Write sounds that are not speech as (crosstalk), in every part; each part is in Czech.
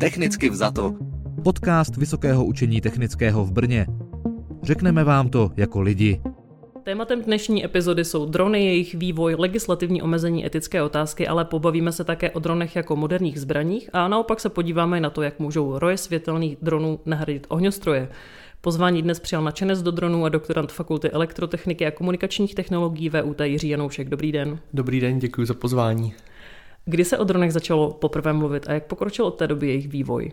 Technicky vzato. Podcast Vysokého učení technického v Brně. Řekneme vám to jako lidi. Tématem dnešní epizody jsou drony, jejich vývoj, legislativní omezení, etické otázky, ale pobavíme se také o dronech jako moderních zbraních a naopak se podíváme na to, jak můžou roje světelných dronů nahradit ohňostroje. Pozvání dnes přijal načenec do dronů a doktorant Fakulty elektrotechniky a komunikačních technologií VUT Jiří Janoušek. Dobrý den. Dobrý den, děkuji za pozvání. Kdy se o dronech začalo poprvé mluvit a jak pokročil od té doby jejich vývoj?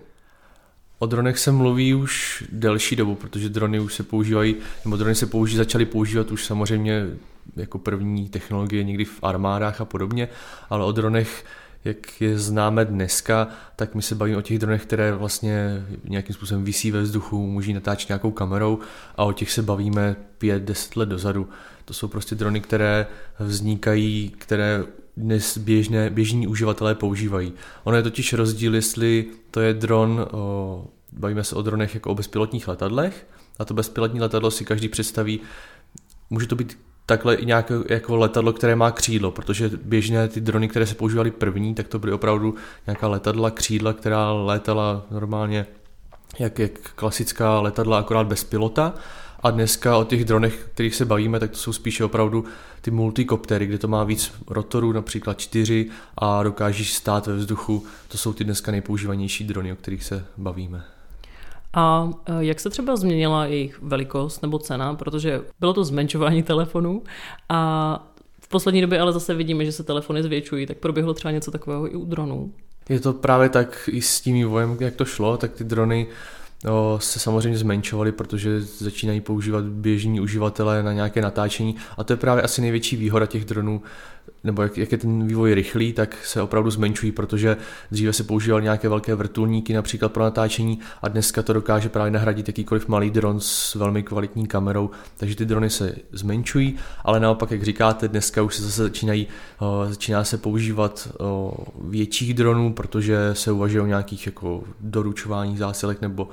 O dronech se mluví už delší dobu, protože drony už se používají, nebo drony se použí, začaly používat už samozřejmě jako první technologie někdy v armádách a podobně, ale o dronech jak je známe dneska, tak my se bavíme o těch dronech, které vlastně nějakým způsobem visí ve vzduchu, můží natáčet nějakou kamerou a o těch se bavíme 5-10 let dozadu. To jsou prostě drony, které vznikají, které dnes běžné, běžní uživatelé používají. Ono je totiž rozdíl, jestli to je dron, o, bavíme se o dronech jako o bezpilotních letadlech, a to bezpilotní letadlo si každý představí, může to být takhle i nějaké jako letadlo, které má křídlo, protože běžně ty drony, které se používaly první, tak to byly opravdu nějaká letadla, křídla, která létala normálně jak, jak klasická letadla, akorát bez pilota. A dneska o těch dronech, kterých se bavíme, tak to jsou spíše opravdu ty multikoptery, kde to má víc rotorů, například čtyři a dokáží stát ve vzduchu. To jsou ty dneska nejpoužívanější drony, o kterých se bavíme. A e, jak se třeba změnila jejich velikost nebo cena, protože bylo to zmenšování telefonů a v poslední době ale zase vidíme, že se telefony zvětšují, tak proběhlo třeba něco takového i u dronů. Je to právě tak i s tím vývojem, jak to šlo, tak ty drony se samozřejmě zmenšovaly, protože začínají používat běžní uživatelé na nějaké natáčení. A to je právě asi největší výhoda těch dronů, nebo jak, jak je ten vývoj rychlý, tak se opravdu zmenšují, protože dříve se používal nějaké velké vrtulníky například pro natáčení a dneska to dokáže právě nahradit jakýkoliv malý dron s velmi kvalitní kamerou, takže ty drony se zmenšují, ale naopak, jak říkáte, dneska už se zase začínají, začíná se používat větších dronů, protože se uvažuje o nějakých jako doručování zásilek nebo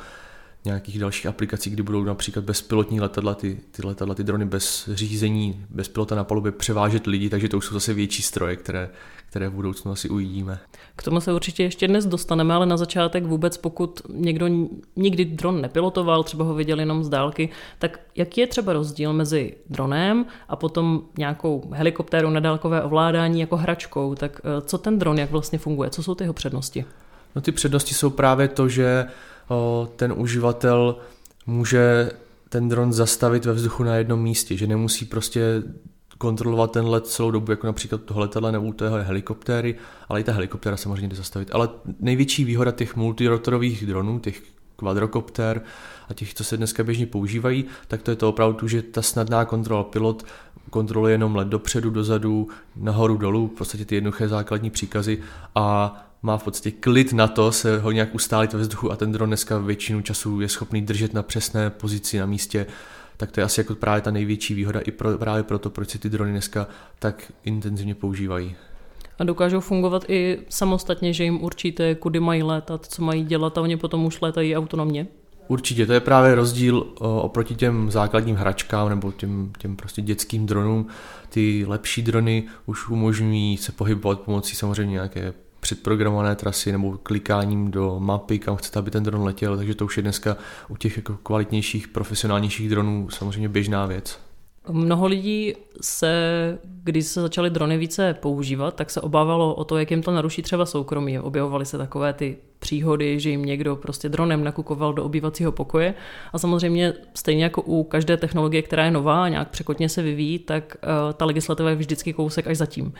nějakých dalších aplikací, kdy budou například bezpilotní letadla, ty, ty letadla, ty drony bez řízení, bez pilota na palubě převážet lidi, takže to už jsou zase větší stroje, které, které v budoucnu asi uvidíme. K tomu se určitě ještě dnes dostaneme, ale na začátek vůbec, pokud někdo nikdy dron nepilotoval, třeba ho viděl jenom z dálky, tak jaký je třeba rozdíl mezi dronem a potom nějakou helikoptérou na dálkové ovládání jako hračkou, tak eh, co ten dron, jak vlastně funguje, co jsou ty jeho přednosti? No ty přednosti jsou právě to, že ten uživatel může ten dron zastavit ve vzduchu na jednom místě, že nemusí prostě kontrolovat ten let celou dobu, jako například toho letadla nebo toho helikoptéry, ale i ta helikoptéra se může zastavit. Ale největší výhoda těch multirotorových dronů, těch kvadrokoptér a těch, co se dneska běžně používají, tak to je to opravdu, že ta snadná kontrola pilot kontroluje jenom let dopředu, dozadu, nahoru, dolů, v podstatě ty jednoduché základní příkazy a má v podstatě klid na to se ho nějak ustálit ve vzduchu a ten dron dneska většinu času je schopný držet na přesné pozici na místě, tak to je asi jako právě ta největší výhoda i pro, právě proto, proč se ty drony dneska tak intenzivně používají. A dokážou fungovat i samostatně, že jim určíte, kudy mají létat, co mají dělat a oni potom už létají autonomně? Určitě, to je právě rozdíl oproti těm základním hračkám nebo těm, těm prostě dětským dronům. Ty lepší drony už umožňují se pohybovat pomocí samozřejmě nějaké předprogramované trasy nebo klikáním do mapy, kam chcete, aby ten dron letěl, takže to už je dneska u těch jako kvalitnějších, profesionálnějších dronů samozřejmě běžná věc. Mnoho lidí se, když se začaly drony více používat, tak se obávalo o to, jak jim to naruší třeba soukromí. Objevovaly se takové ty příhody, že jim někdo prostě dronem nakukoval do obývacího pokoje. A samozřejmě stejně jako u každé technologie, která je nová a nějak překotně se vyvíjí, tak uh, ta legislativa je vždycky kousek až zatím.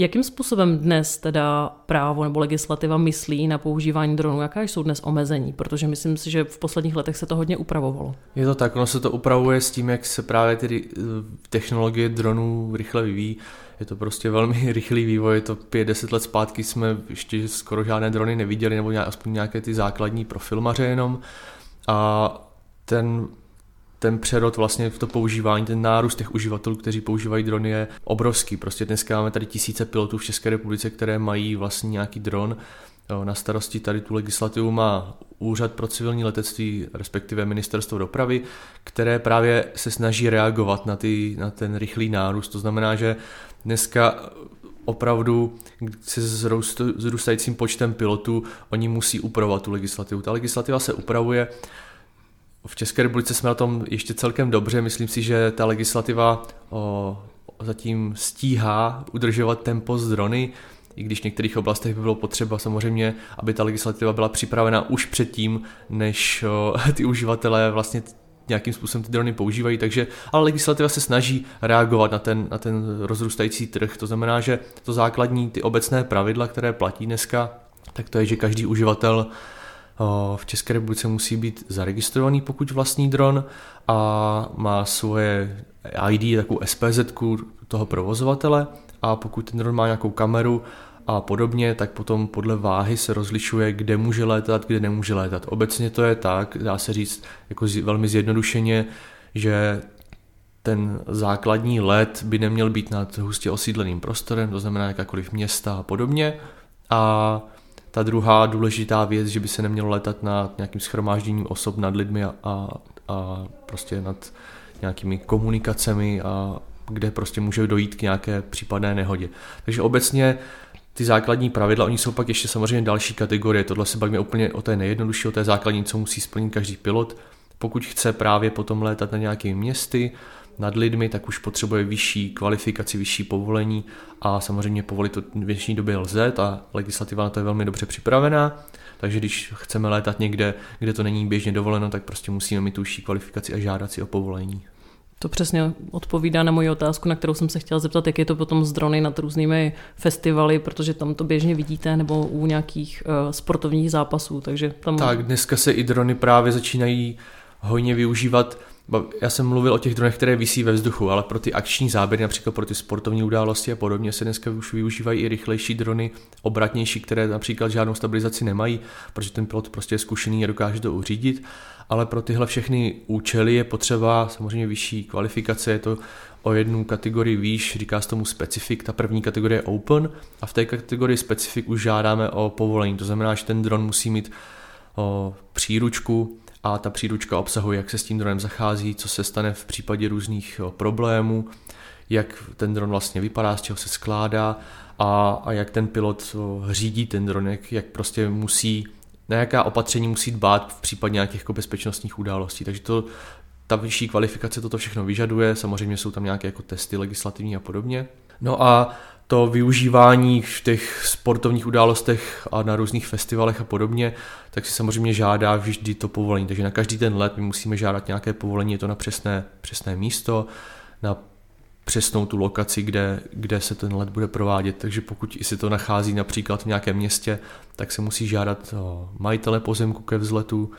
Jakým způsobem dnes teda právo nebo legislativa myslí na používání dronů? Jaká jsou dnes omezení? Protože myslím si, že v posledních letech se to hodně upravovalo. Je to tak, ono se to upravuje s tím, jak se právě ty eh, technologie dronů rychle vyvíjí. Je to prostě velmi (laughs) rychlý vývoj, je to 5-10 let zpátky jsme ještě skoro žádné drony neviděli, nebo aspoň nějaké ty základní pro filmaře jenom. A ten ten přerod vlastně v to používání, ten nárůst těch uživatelů, kteří používají drony je obrovský. Prostě dneska máme tady tisíce pilotů v České republice, které mají vlastně nějaký dron. Na starosti tady tu legislativu má Úřad pro civilní letectví, respektive Ministerstvo dopravy, které právě se snaží reagovat na, ty, na ten rychlý nárůst. To znamená, že dneska opravdu se zrůstajícím počtem pilotů oni musí upravovat tu legislativu. Ta legislativa se upravuje, v České republice jsme na tom ještě celkem dobře, myslím si, že ta legislativa o, zatím stíhá udržovat tempo z drony, i když v některých oblastech by bylo potřeba samozřejmě, aby ta legislativa byla připravena už předtím, než o, (laughs) ty uživatelé vlastně nějakým způsobem ty drony používají, takže ale legislativa se snaží reagovat na ten, na ten rozrůstající trh, to znamená, že to základní, ty obecné pravidla, které platí dneska, tak to je, že každý uživatel v České republice musí být zaregistrovaný, pokud vlastní dron a má svoje ID, takovou SPZ toho provozovatele a pokud ten dron má nějakou kameru a podobně, tak potom podle váhy se rozlišuje, kde může létat, kde nemůže létat. Obecně to je tak, dá se říct jako velmi zjednodušeně, že ten základní let by neměl být nad hustě osídleným prostorem, to znamená jakákoliv města a podobně. A ta druhá důležitá věc, že by se nemělo letat nad nějakým schromážděním osob nad lidmi a, a, a prostě nad nějakými komunikacemi a kde prostě může dojít k nějaké případné nehodě. Takže obecně ty základní pravidla, oni jsou pak ještě samozřejmě další kategorie, tohle se bavíme úplně o té nejjednodušší, o té základní, co musí splnit každý pilot, pokud chce právě potom létat na nějaké městy, nad lidmi, tak už potřebuje vyšší kvalifikaci, vyšší povolení a samozřejmě povolit to v dnešní době lze, ta legislativa na to je velmi dobře připravená, takže když chceme létat někde, kde to není běžně dovoleno, tak prostě musíme mít tu vyšší kvalifikaci a žádat si o povolení. To přesně odpovídá na moji otázku, na kterou jsem se chtěla zeptat, jak je to potom s drony nad různými festivaly, protože tam to běžně vidíte, nebo u nějakých uh, sportovních zápasů, takže tam... Tak, dneska se i drony právě začínají hojně využívat já jsem mluvil o těch dronech, které visí ve vzduchu, ale pro ty akční záběry, například pro ty sportovní události a podobně, se dneska už využívají i rychlejší drony, obratnější, které například žádnou stabilizaci nemají, protože ten pilot prostě je zkušený a dokáže to uřídit. Ale pro tyhle všechny účely je potřeba samozřejmě vyšší kvalifikace, je to o jednu kategorii výš, říká se tomu specific, ta první kategorie je open a v té kategorii specific už žádáme o povolení, to znamená, že ten dron musí mít o příručku, a ta příručka obsahuje, jak se s tím dronem zachází, co se stane v případě různých problémů, jak ten dron vlastně vypadá, z čeho se skládá a, a jak ten pilot řídí ten dron, jak, jak prostě musí, na jaká opatření musí dbát v případě nějakých jako bezpečnostních událostí. Takže to, ta vyšší kvalifikace toto všechno vyžaduje, samozřejmě jsou tam nějaké jako testy legislativní a podobně. No a to využívání v těch sportovních událostech a na různých festivalech a podobně, tak si samozřejmě žádá vždy to povolení. Takže na každý ten let my musíme žádat nějaké povolení, je to na přesné, přesné místo, na přesnou tu lokaci, kde, kde se ten let bude provádět. Takže pokud si to nachází například v nějakém městě, tak se musí žádat majitele pozemku ke vzletu,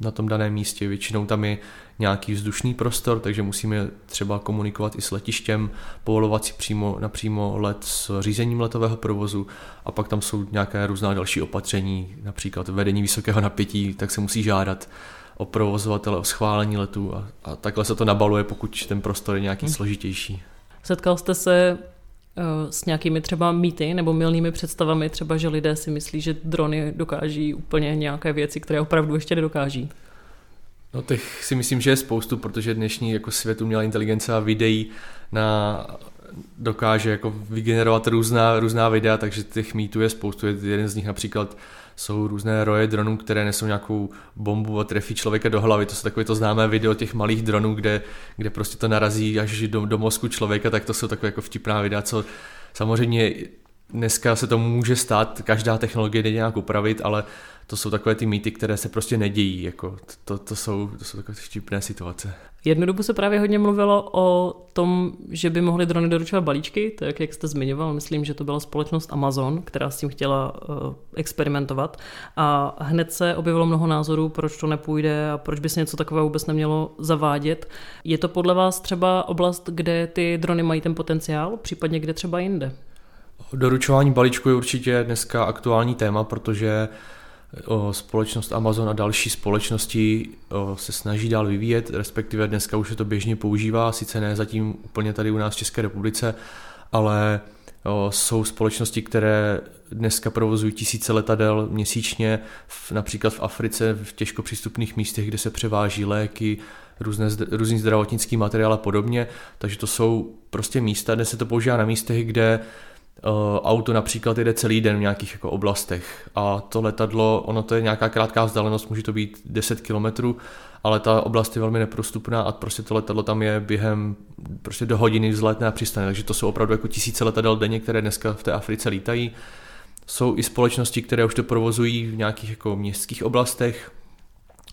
na tom daném místě. Většinou tam je nějaký vzdušný prostor, takže musíme třeba komunikovat i s letištěm, povolovat si přímo, napřímo let s řízením letového provozu a pak tam jsou nějaké různá další opatření, například vedení vysokého napětí, tak se musí žádat o provozovatele, o schválení letu a, a takhle se to nabaluje, pokud ten prostor je nějaký hmm. složitější. Setkal jste se s nějakými třeba mýty nebo milnými představami, třeba že lidé si myslí, že drony dokáží úplně nějaké věci, které opravdu ještě nedokáží. No těch si myslím, že je spoustu, protože dnešní jako svět umělá inteligence a videí na dokáže jako vygenerovat různá, různá videa, takže těch mýtů je spoustu. Jeden z nich například jsou různé roje dronů, které nesou nějakou bombu a trefí člověka do hlavy. To jsou takové to známé video těch malých dronů, kde, kde prostě to narazí až do, do mozku člověka, tak to jsou takové jako vtipná videa, co samozřejmě dneska se to může stát, každá technologie jde nějak upravit, ale to jsou takové ty mýty, které se prostě nedějí. Jako to, to, jsou, to jsou takové vtipné situace. Jednu dobu se právě hodně mluvilo o tom, že by mohly drony doručovat balíčky, tak jak jste zmiňoval, myslím, že to byla společnost Amazon, která s tím chtěla uh, experimentovat a hned se objevilo mnoho názorů, proč to nepůjde a proč by se něco takového vůbec nemělo zavádět. Je to podle vás třeba oblast, kde ty drony mají ten potenciál, případně kde třeba jinde? Doručování balíčku je určitě dneska aktuální téma, protože společnost Amazon a další společnosti se snaží dál vyvíjet, respektive dneska už se to běžně používá, sice ne zatím úplně tady u nás v České republice, ale jsou společnosti, které dneska provozují tisíce letadel měsíčně, například v Africe, v těžko přístupných místech, kde se převáží léky, různé, různý zdravotnický materiál a podobně, takže to jsou prostě místa, kde se to používá na místech, kde auto například jede celý den v nějakých jako oblastech a to letadlo, ono to je nějaká krátká vzdálenost, může to být 10 kilometrů, ale ta oblast je velmi neprostupná a prostě to letadlo tam je během prostě do hodiny vzletné a přistane, takže to jsou opravdu jako tisíce letadel denně, které dneska v té Africe lítají. Jsou i společnosti, které už to provozují v nějakých jako městských oblastech,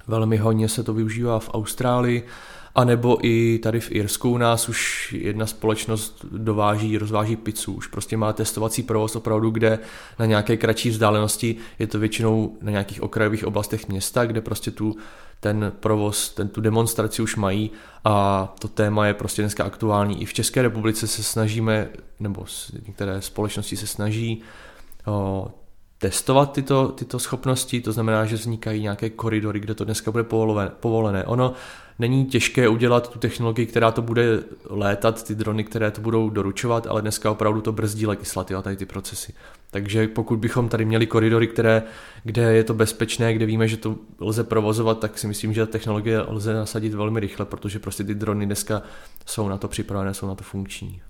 velmi hodně se to využívá v Austrálii, a nebo i tady v Irsku u nás už jedna společnost dováží, rozváží pizzu, už prostě má testovací provoz opravdu, kde na nějaké kratší vzdálenosti je to většinou na nějakých okrajových oblastech města, kde prostě tu ten provoz, ten, tu demonstraci už mají a to téma je prostě dneska aktuální. I v České republice se snažíme, nebo některé společnosti se snaží o, testovat tyto, tyto schopnosti, to znamená, že vznikají nějaké koridory, kde to dneska bude povolené. Ono není těžké udělat tu technologii, která to bude létat, ty drony, které to budou doručovat, ale dneska opravdu to brzdí legislativa, tady ty procesy. Takže pokud bychom tady měli koridory, které, kde je to bezpečné, kde víme, že to lze provozovat, tak si myslím, že technologie lze nasadit velmi rychle, protože prostě ty drony dneska jsou na to připravené, jsou na to funkční.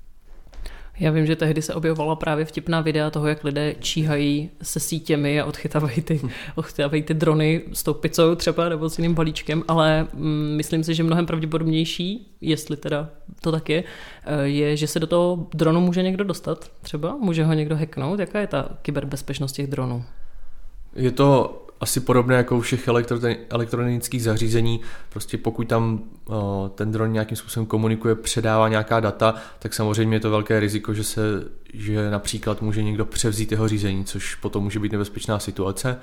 Já vím, že tehdy se objevovala právě vtipná videa toho, jak lidé číhají se sítěmi a odchytávají ty, odchytávají ty drony s tou pizzou třeba nebo s jiným balíčkem, ale mm, myslím si, že mnohem pravděpodobnější, jestli teda to tak je, eh, je, že se do toho dronu může někdo dostat třeba, může ho někdo hacknout. Jaká je ta kyberbezpečnost těch dronů? Je to asi podobné jako u všech elektronických zařízení, prostě pokud tam ten dron nějakým způsobem komunikuje, předává nějaká data, tak samozřejmě je to velké riziko, že se, že například může někdo převzít jeho řízení, což potom může být nebezpečná situace.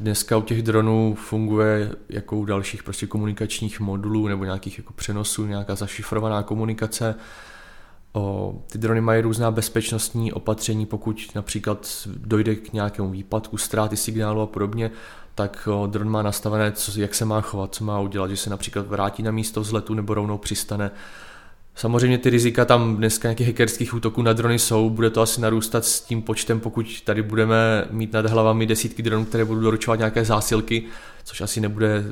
Dneska u těch dronů funguje jako u dalších prostě komunikačních modulů nebo nějakých jako přenosů, nějaká zašifrovaná komunikace, O, ty drony mají různá bezpečnostní opatření, pokud například dojde k nějakému výpadku, ztráty signálu a podobně, tak o, dron má nastavené, co, jak se má chovat, co má udělat, že se například vrátí na místo vzletu nebo rovnou přistane. Samozřejmě ty rizika tam dneska nějakých hackerských útoků na drony jsou, bude to asi narůstat s tím počtem, pokud tady budeme mít nad hlavami desítky dronů, které budou doručovat nějaké zásilky, což asi nebude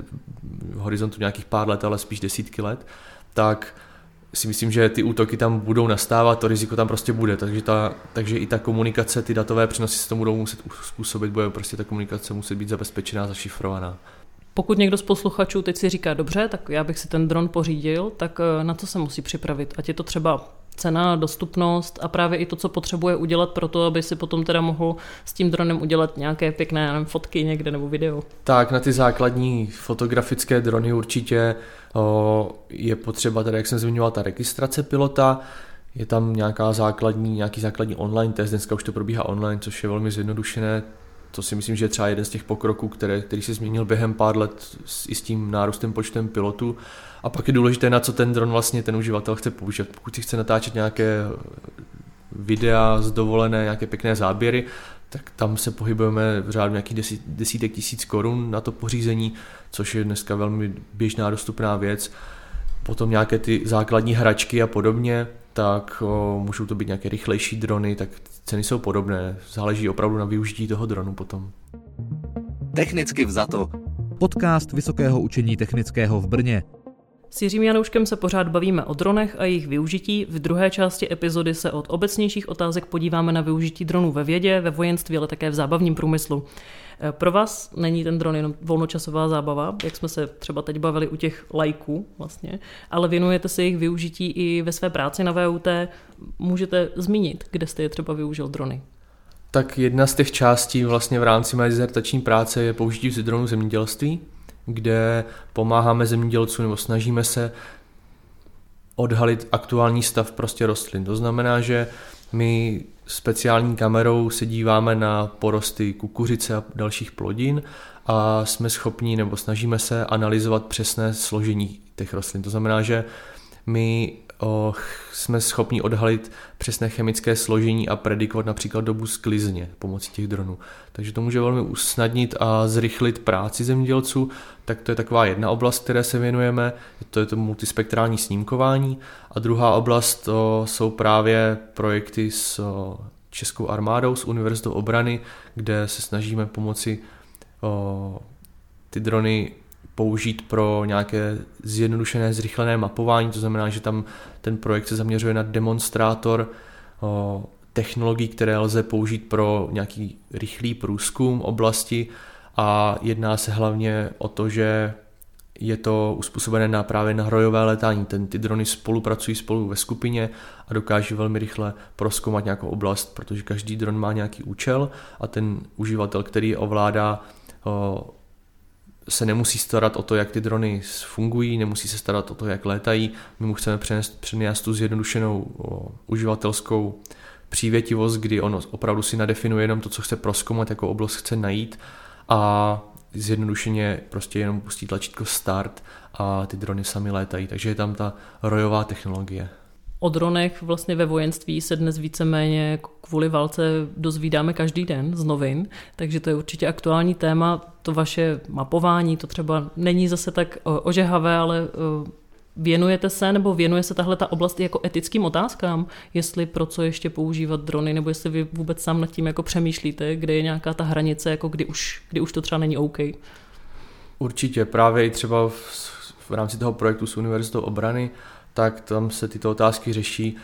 v horizontu nějakých pár let, ale spíš desítky let, tak si myslím, že ty útoky tam budou nastávat, to riziko tam prostě bude, takže, ta, takže i ta komunikace, ty datové přenosy se tomu budou muset způsobit, bude prostě ta komunikace muset být zabezpečená, zašifrovaná. Pokud někdo z posluchačů teď si říká, dobře, tak já bych si ten dron pořídil, tak eh, na co se musí připravit? Ať je to třeba cena, dostupnost a právě i to, co potřebuje udělat pro to, aby si potom teda mohl s tím dronem udělat nějaké pěkné nevím, fotky někde nebo video. Tak na ty základní fotografické drony určitě o, je potřeba, teda jak jsem zmiňoval, ta registrace pilota, je tam nějaká základní, nějaký základní online test, dneska už to probíhá online, což je velmi zjednodušené, to si myslím, že je třeba jeden z těch pokroků, které, který se změnil během pár let s, i s tím nárůstem počtem pilotů. A pak je důležité, na co ten dron vlastně ten uživatel chce použít. Pokud si chce natáčet nějaké videa z dovolené, nějaké pěkné záběry, tak tam se pohybujeme v řádu nějakých desít, desítek tisíc korun na to pořízení, což je dneska velmi běžná dostupná věc. Potom nějaké ty základní hračky a podobně, tak o, můžou to být nějaké rychlejší drony, tak ceny jsou podobné. Záleží opravdu na využití toho dronu potom. Technicky vzato. Podcast Vysokého učení technického v Brně. S Jiřím Janouškem se pořád bavíme o dronech a jejich využití. V druhé části epizody se od obecnějších otázek podíváme na využití dronů ve vědě, ve vojenství, ale také v zábavním průmyslu. Eh, pro vás není ten dron jenom volnočasová zábava, jak jsme se třeba teď bavili u těch lajků vlastně, ale věnujete se jejich využití i ve své práci na VUT. Můžete zmínit, kde jste je třeba využil drony? Tak jedna z těch částí vlastně v rámci mé práce je použití dronů v zemědělství, kde pomáháme zemědělcům nebo snažíme se odhalit aktuální stav prostě rostlin. To znamená, že my speciální kamerou se díváme na porosty kukuřice a dalších plodin a jsme schopni nebo snažíme se analyzovat přesné složení těch rostlin. To znamená, že my jsme schopni odhalit přesné chemické složení a predikovat například dobu sklizně pomocí těch dronů. Takže to může velmi usnadnit a zrychlit práci zemědělců, tak to je taková jedna oblast, které se věnujeme, to je to multispektrální snímkování. A druhá oblast to jsou právě projekty s Českou armádou, s Univerzitou obrany, kde se snažíme pomoci ty drony použít pro nějaké zjednodušené, zrychlené mapování, to znamená, že tam ten projekt se zaměřuje na demonstrátor o, technologií, které lze použít pro nějaký rychlý průzkum oblasti a jedná se hlavně o to, že je to uspůsobené na právě na hrojové letání. Ten, ty drony spolupracují spolu ve skupině a dokáží velmi rychle proskoumat nějakou oblast, protože každý dron má nějaký účel a ten uživatel, který ovládá, se nemusí starat o to, jak ty drony fungují, nemusí se starat o to, jak létají. My mu chceme přenést, přenést tu zjednodušenou uživatelskou přívětivost, kdy on opravdu si nadefinuje jenom to, co chce proskoumat, jako oblast chce najít a zjednodušeně prostě jenom pustí tlačítko start a ty drony sami létají. Takže je tam ta rojová technologie. O dronech vlastně ve vojenství se dnes víceméně kvůli válce dozvídáme každý den z novin, takže to je určitě aktuální téma. To vaše mapování, to třeba není zase tak ožehavé, ale Věnujete se nebo věnuje se tahle ta oblast jako etickým otázkám, jestli pro co ještě používat drony, nebo jestli vy vůbec sám nad tím jako přemýšlíte, kde je nějaká ta hranice, jako kdy už, kdy už to třeba není OK? Určitě, právě i třeba v, v rámci toho projektu s Univerzitou obrany, tak tam se tyto otázky řeší.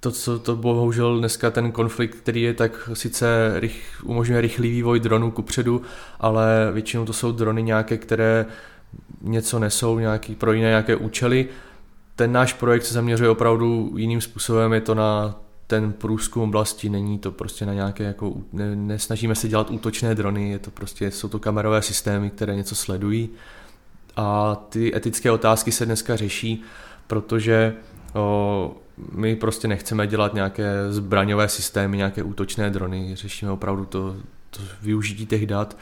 To, co to bohužel dneska ten konflikt, který je tak sice rych, umožňuje rychlý vývoj dronů kupředu, ale většinou to jsou drony nějaké, které něco nesou nějaký, pro jiné nějaké účely. Ten náš projekt se zaměřuje opravdu jiným způsobem, je to na ten průzkum oblasti, není to prostě na nějaké, jako, ne, nesnažíme se dělat útočné drony, je to prostě, jsou to kamerové systémy, které něco sledují a ty etické otázky se dneska řeší, protože o, my prostě nechceme dělat nějaké zbraňové systémy, nějaké útočné drony, řešíme opravdu to, to využití těch dat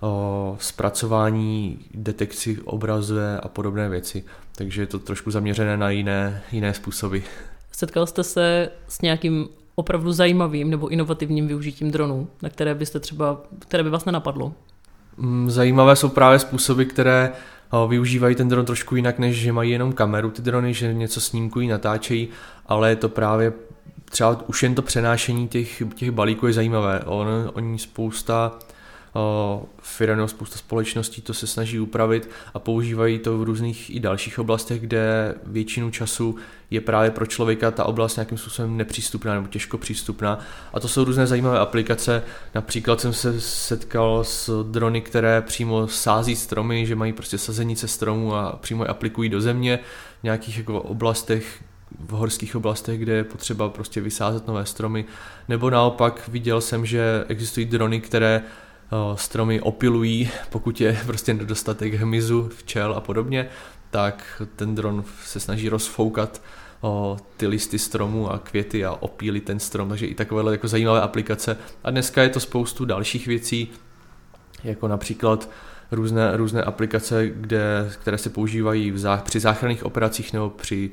o zpracování, detekci obrazuje a podobné věci. Takže je to trošku zaměřené na jiné, jiné způsoby. Setkal jste se s nějakým opravdu zajímavým nebo inovativním využitím dronů, na které byste třeba, které by vás nenapadlo? Mm, zajímavé jsou právě způsoby, které využívají ten dron trošku jinak, než že mají jenom kameru ty drony, že něco snímkují, natáčejí, ale je to právě třeba už jen to přenášení těch, těch balíků je zajímavé. On, oni spousta firmy nebo spousta společností to se snaží upravit a používají to v různých i dalších oblastech, kde většinu času je právě pro člověka ta oblast nějakým způsobem nepřístupná nebo těžko přístupná. A to jsou různé zajímavé aplikace. Například jsem se setkal s drony, které přímo sází stromy, že mají prostě sazenice stromů a přímo je aplikují do země v nějakých jako oblastech, v horských oblastech, kde je potřeba prostě vysázet nové stromy, nebo naopak viděl jsem, že existují drony, které stromy opilují, pokud je prostě nedostatek hmyzu, včel a podobně, tak ten dron se snaží rozfoukat ty listy stromů a květy a opílit ten strom, takže i takovéhle jako zajímavé aplikace. A dneska je to spoustu dalších věcí, jako například různé, různé aplikace, kde, které se používají v zá, při záchranných operacích nebo při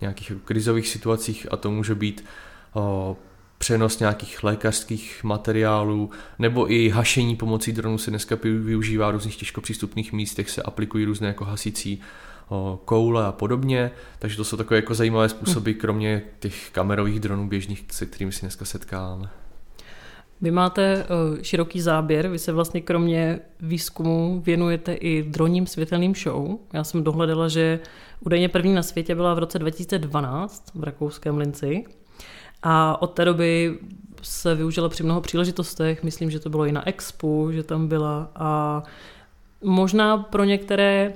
nějakých krizových situacích a to může být o, přenos nějakých lékařských materiálů nebo i hašení pomocí dronů se dneska využívá v různých těžkopřístupných místech, se aplikují různé jako hasící koule a podobně, takže to jsou takové jako zajímavé způsoby, hm. kromě těch kamerových dronů běžných, se kterými si dneska setkáváme. Vy máte široký záběr, vy se vlastně kromě výzkumu věnujete i droním světelným show. Já jsem dohledala, že údajně první na světě byla v roce 2012 v rakouském Linci. A od té doby se využila při mnoho příležitostech, myslím, že to bylo i na Expo, že tam byla a možná pro některé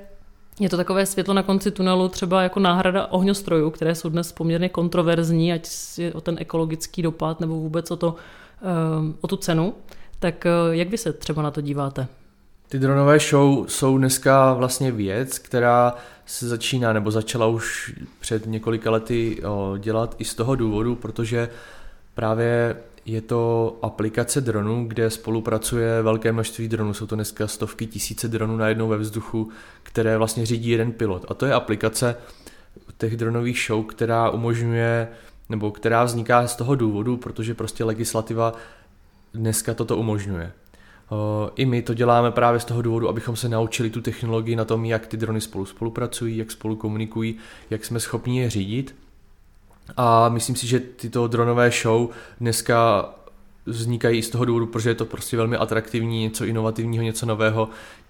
je to takové světlo na konci tunelu, třeba jako náhrada ohňostrojů, které jsou dnes poměrně kontroverzní, ať je o ten ekologický dopad nebo vůbec o, to, eh, o tu cenu. Tak eh, jak vy se třeba na to díváte? Ty dronové show jsou dneska vlastně věc, která se začíná nebo začala už před několika lety dělat i z toho důvodu, protože právě je to aplikace dronů, kde spolupracuje velké množství dronů. Jsou to dneska stovky tisíce dronů najednou ve vzduchu, které vlastně řídí jeden pilot. A to je aplikace těch dronových show, která umožňuje, nebo která vzniká z toho důvodu, protože prostě legislativa dneska toto umožňuje. I my to děláme právě z toho důvodu, abychom se naučili tu technologii na tom, jak ty drony spolu spolupracují, jak spolu komunikují, jak jsme schopni je řídit. A myslím si, že tyto dronové show dneska vznikají z toho důvodu, protože je to prostě velmi atraktivní, něco inovativního, něco nového.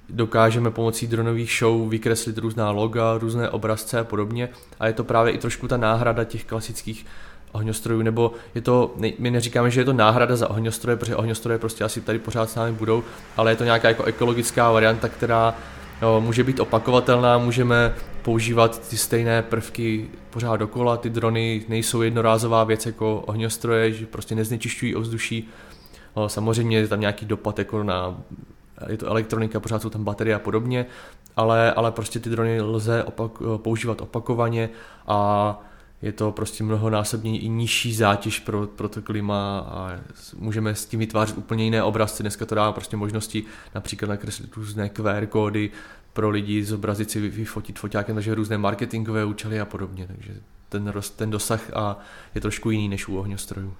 Dokážeme pomocí dronových show vykreslit různá loga, různé obrazce a podobně. A je to právě i trošku ta náhrada těch klasických ohňostrojů, nebo je to, my neříkáme, že je to náhrada za ohňostroje, protože ohňostroje prostě asi tady pořád s námi budou, ale je to nějaká jako ekologická varianta, která jo, může být opakovatelná, můžeme používat ty stejné prvky pořád dokola, ty drony nejsou jednorázová věc jako ohňostroje, že prostě neznečišťují ovzduší, jo, samozřejmě je tam nějaký dopad jako na je to elektronika, pořád jsou tam baterie a podobně, ale, ale prostě ty drony lze opak, používat opakovaně a je to prostě mnohonásobně i nižší zátěž pro, pro to klima a můžeme s tím vytvářet úplně jiné obrazce. Dneska to dá prostě možnosti například nakreslit různé QR kódy pro lidi, zobrazit si, vyfotit foťákem, takže různé marketingové účely a podobně. Takže ten, ten dosah a je trošku jiný než u ohňostrojů.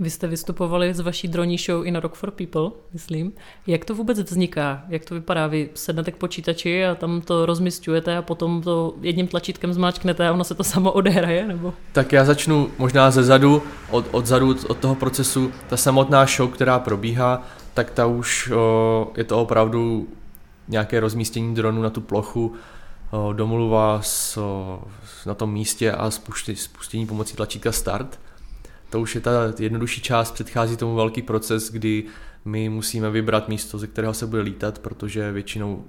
Vy jste vystupovali z vaší droní show i na Rock for People, myslím. Jak to vůbec vzniká? Jak to vypadá? Vy sednete k počítači a tam to rozmistujete a potom to jedním tlačítkem zmáčknete a ono se to samo odehraje? Nebo? Tak já začnu možná ze zadu, od, od zadu, od toho procesu. Ta samotná show, která probíhá, tak ta už o, je to opravdu nějaké rozmístění dronu na tu plochu, o, domluva s, o, na tom místě a spuštění, spuštění pomocí tlačítka start to už je ta jednodušší část, předchází tomu velký proces, kdy my musíme vybrat místo, ze kterého se bude lítat, protože většinou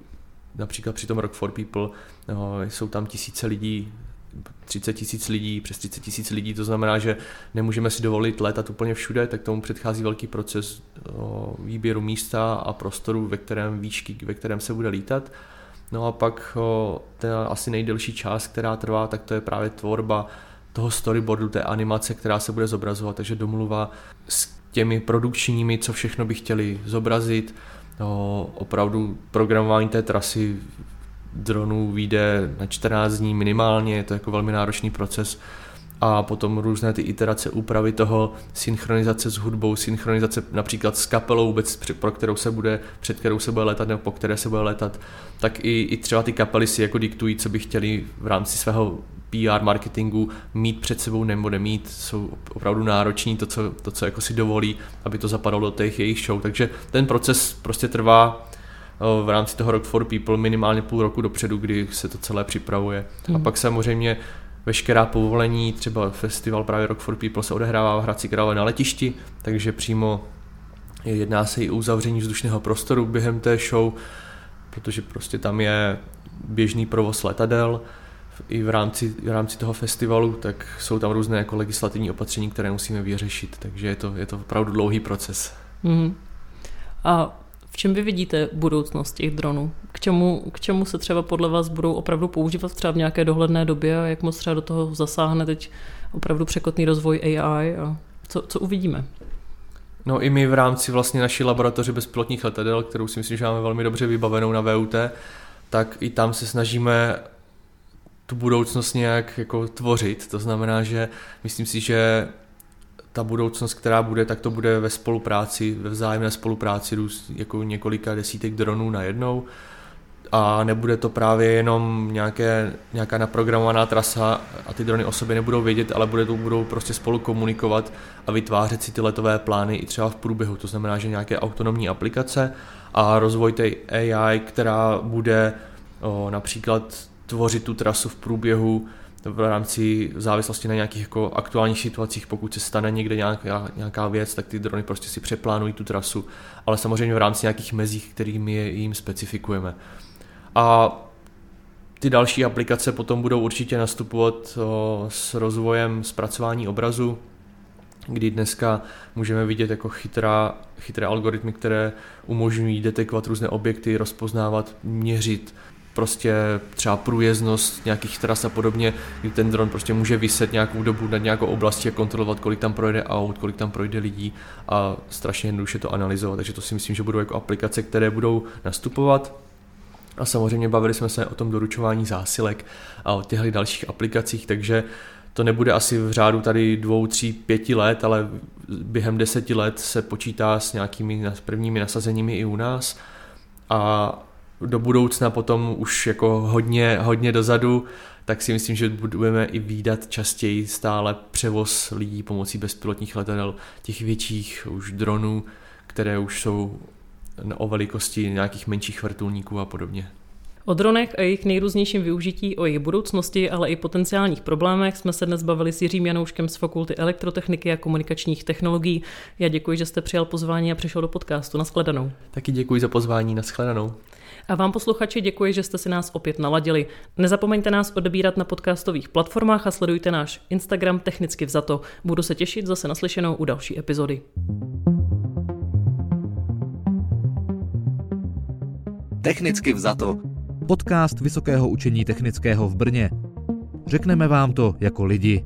například při tom Rock for People no, jsou tam tisíce lidí, 30 tisíc lidí, přes 30 tisíc lidí, to znamená, že nemůžeme si dovolit letat úplně všude, tak tomu předchází velký proces o, výběru místa a prostoru, ve kterém výšky, ve kterém se bude lítat. No a pak o, ta asi nejdelší část, která trvá, tak to je právě tvorba toho storyboardu, té animace, která se bude zobrazovat, takže domluva s těmi produkčními, co všechno by chtěli zobrazit, no, opravdu programování té trasy dronů vyjde na 14 dní minimálně, je to jako velmi náročný proces a potom různé ty iterace úpravy toho, synchronizace s hudbou, synchronizace například s kapelou vůbec, pro kterou se bude, před kterou se bude letat nebo po které se bude letat, tak i, i třeba ty kapely si jako diktují, co by chtěli v rámci svého PR marketingu mít před sebou nebo nemít, jsou opravdu nároční to, co, to, co jako si dovolí, aby to zapadalo do těch jejich show. Takže ten proces prostě trvá v rámci toho Rock for People minimálně půl roku dopředu, kdy se to celé připravuje. Hmm. A pak samozřejmě veškerá povolení, třeba festival právě Rock for People se odehrává v Hradci Králové na letišti, takže přímo jedná se i o uzavření vzdušného prostoru během té show, protože prostě tam je běžný provoz letadel, i v rámci, v rámci toho festivalu, tak jsou tam různé jako legislativní opatření, které musíme vyřešit, takže je to, je to opravdu dlouhý proces. Mm. A v čem vy vidíte budoucnost těch dronů? K čemu, k čemu se třeba podle vás budou opravdu používat třeba v nějaké dohledné době a jak moc třeba do toho zasáhne teď opravdu překotný rozvoj AI a co, co uvidíme? No i my v rámci vlastně naší laboratoře bezpilotních letadel, kterou si myslím, že máme velmi dobře vybavenou na VUT, tak i tam se snažíme tu budoucnost nějak jako tvořit. To znamená, že myslím si, že ta budoucnost, která bude, tak to bude ve spolupráci, ve vzájemné spolupráci růst jako několika desítek dronů na jednou a nebude to právě jenom nějaké, nějaká naprogramovaná trasa a ty drony o sobě nebudou vědět, ale bude to, budou prostě spolu komunikovat a vytvářet si ty letové plány i třeba v průběhu. To znamená, že nějaké autonomní aplikace a rozvoj té AI, která bude o, například tvořit tu trasu v průběhu v rámci závislosti na nějakých jako aktuálních situacích, pokud se stane někde nějaká, nějaká věc, tak ty drony prostě si přeplánují tu trasu, ale samozřejmě v rámci nějakých mezích, kterými je jim specifikujeme. A ty další aplikace potom budou určitě nastupovat o, s rozvojem zpracování obrazu, kdy dneska můžeme vidět jako chytrá, chytré algoritmy, které umožňují detekovat různé objekty, rozpoznávat, měřit, prostě třeba průjezdnost nějakých tras a podobně, kdy ten dron prostě může vyset nějakou dobu nad nějakou oblastí a kontrolovat, kolik tam projde aut, kolik tam projde lidí a strašně jednoduše to analyzovat. Takže to si myslím, že budou jako aplikace, které budou nastupovat. A samozřejmě bavili jsme se o tom doručování zásilek a o těchto dalších aplikacích, takže to nebude asi v řádu tady dvou, tří, pěti let, ale během deseti let se počítá s nějakými prvními nasazeními i u nás. A do budoucna potom už jako hodně, hodně dozadu, tak si myslím, že budeme i výdat častěji stále převoz lidí pomocí bezpilotních letadel, těch větších už dronů, které už jsou o velikosti nějakých menších vrtulníků a podobně. O dronech a jejich nejrůznějším využití, o jejich budoucnosti, ale i potenciálních problémech jsme se dnes bavili s Jiřím Janouškem z Fakulty elektrotechniky a komunikačních technologií. Já děkuji, že jste přijal pozvání a přišel do podcastu. Naschledanou. Taky děkuji za pozvání. Naschledanou. A vám posluchači děkuji, že jste si nás opět naladili. Nezapomeňte nás odebírat na podcastových platformách a sledujte náš Instagram technicky vzato. Budu se těšit zase naslyšenou u další epizody. Technicky vzato. Podcast Vysokého učení technického v Brně. Řekneme vám to jako lidi.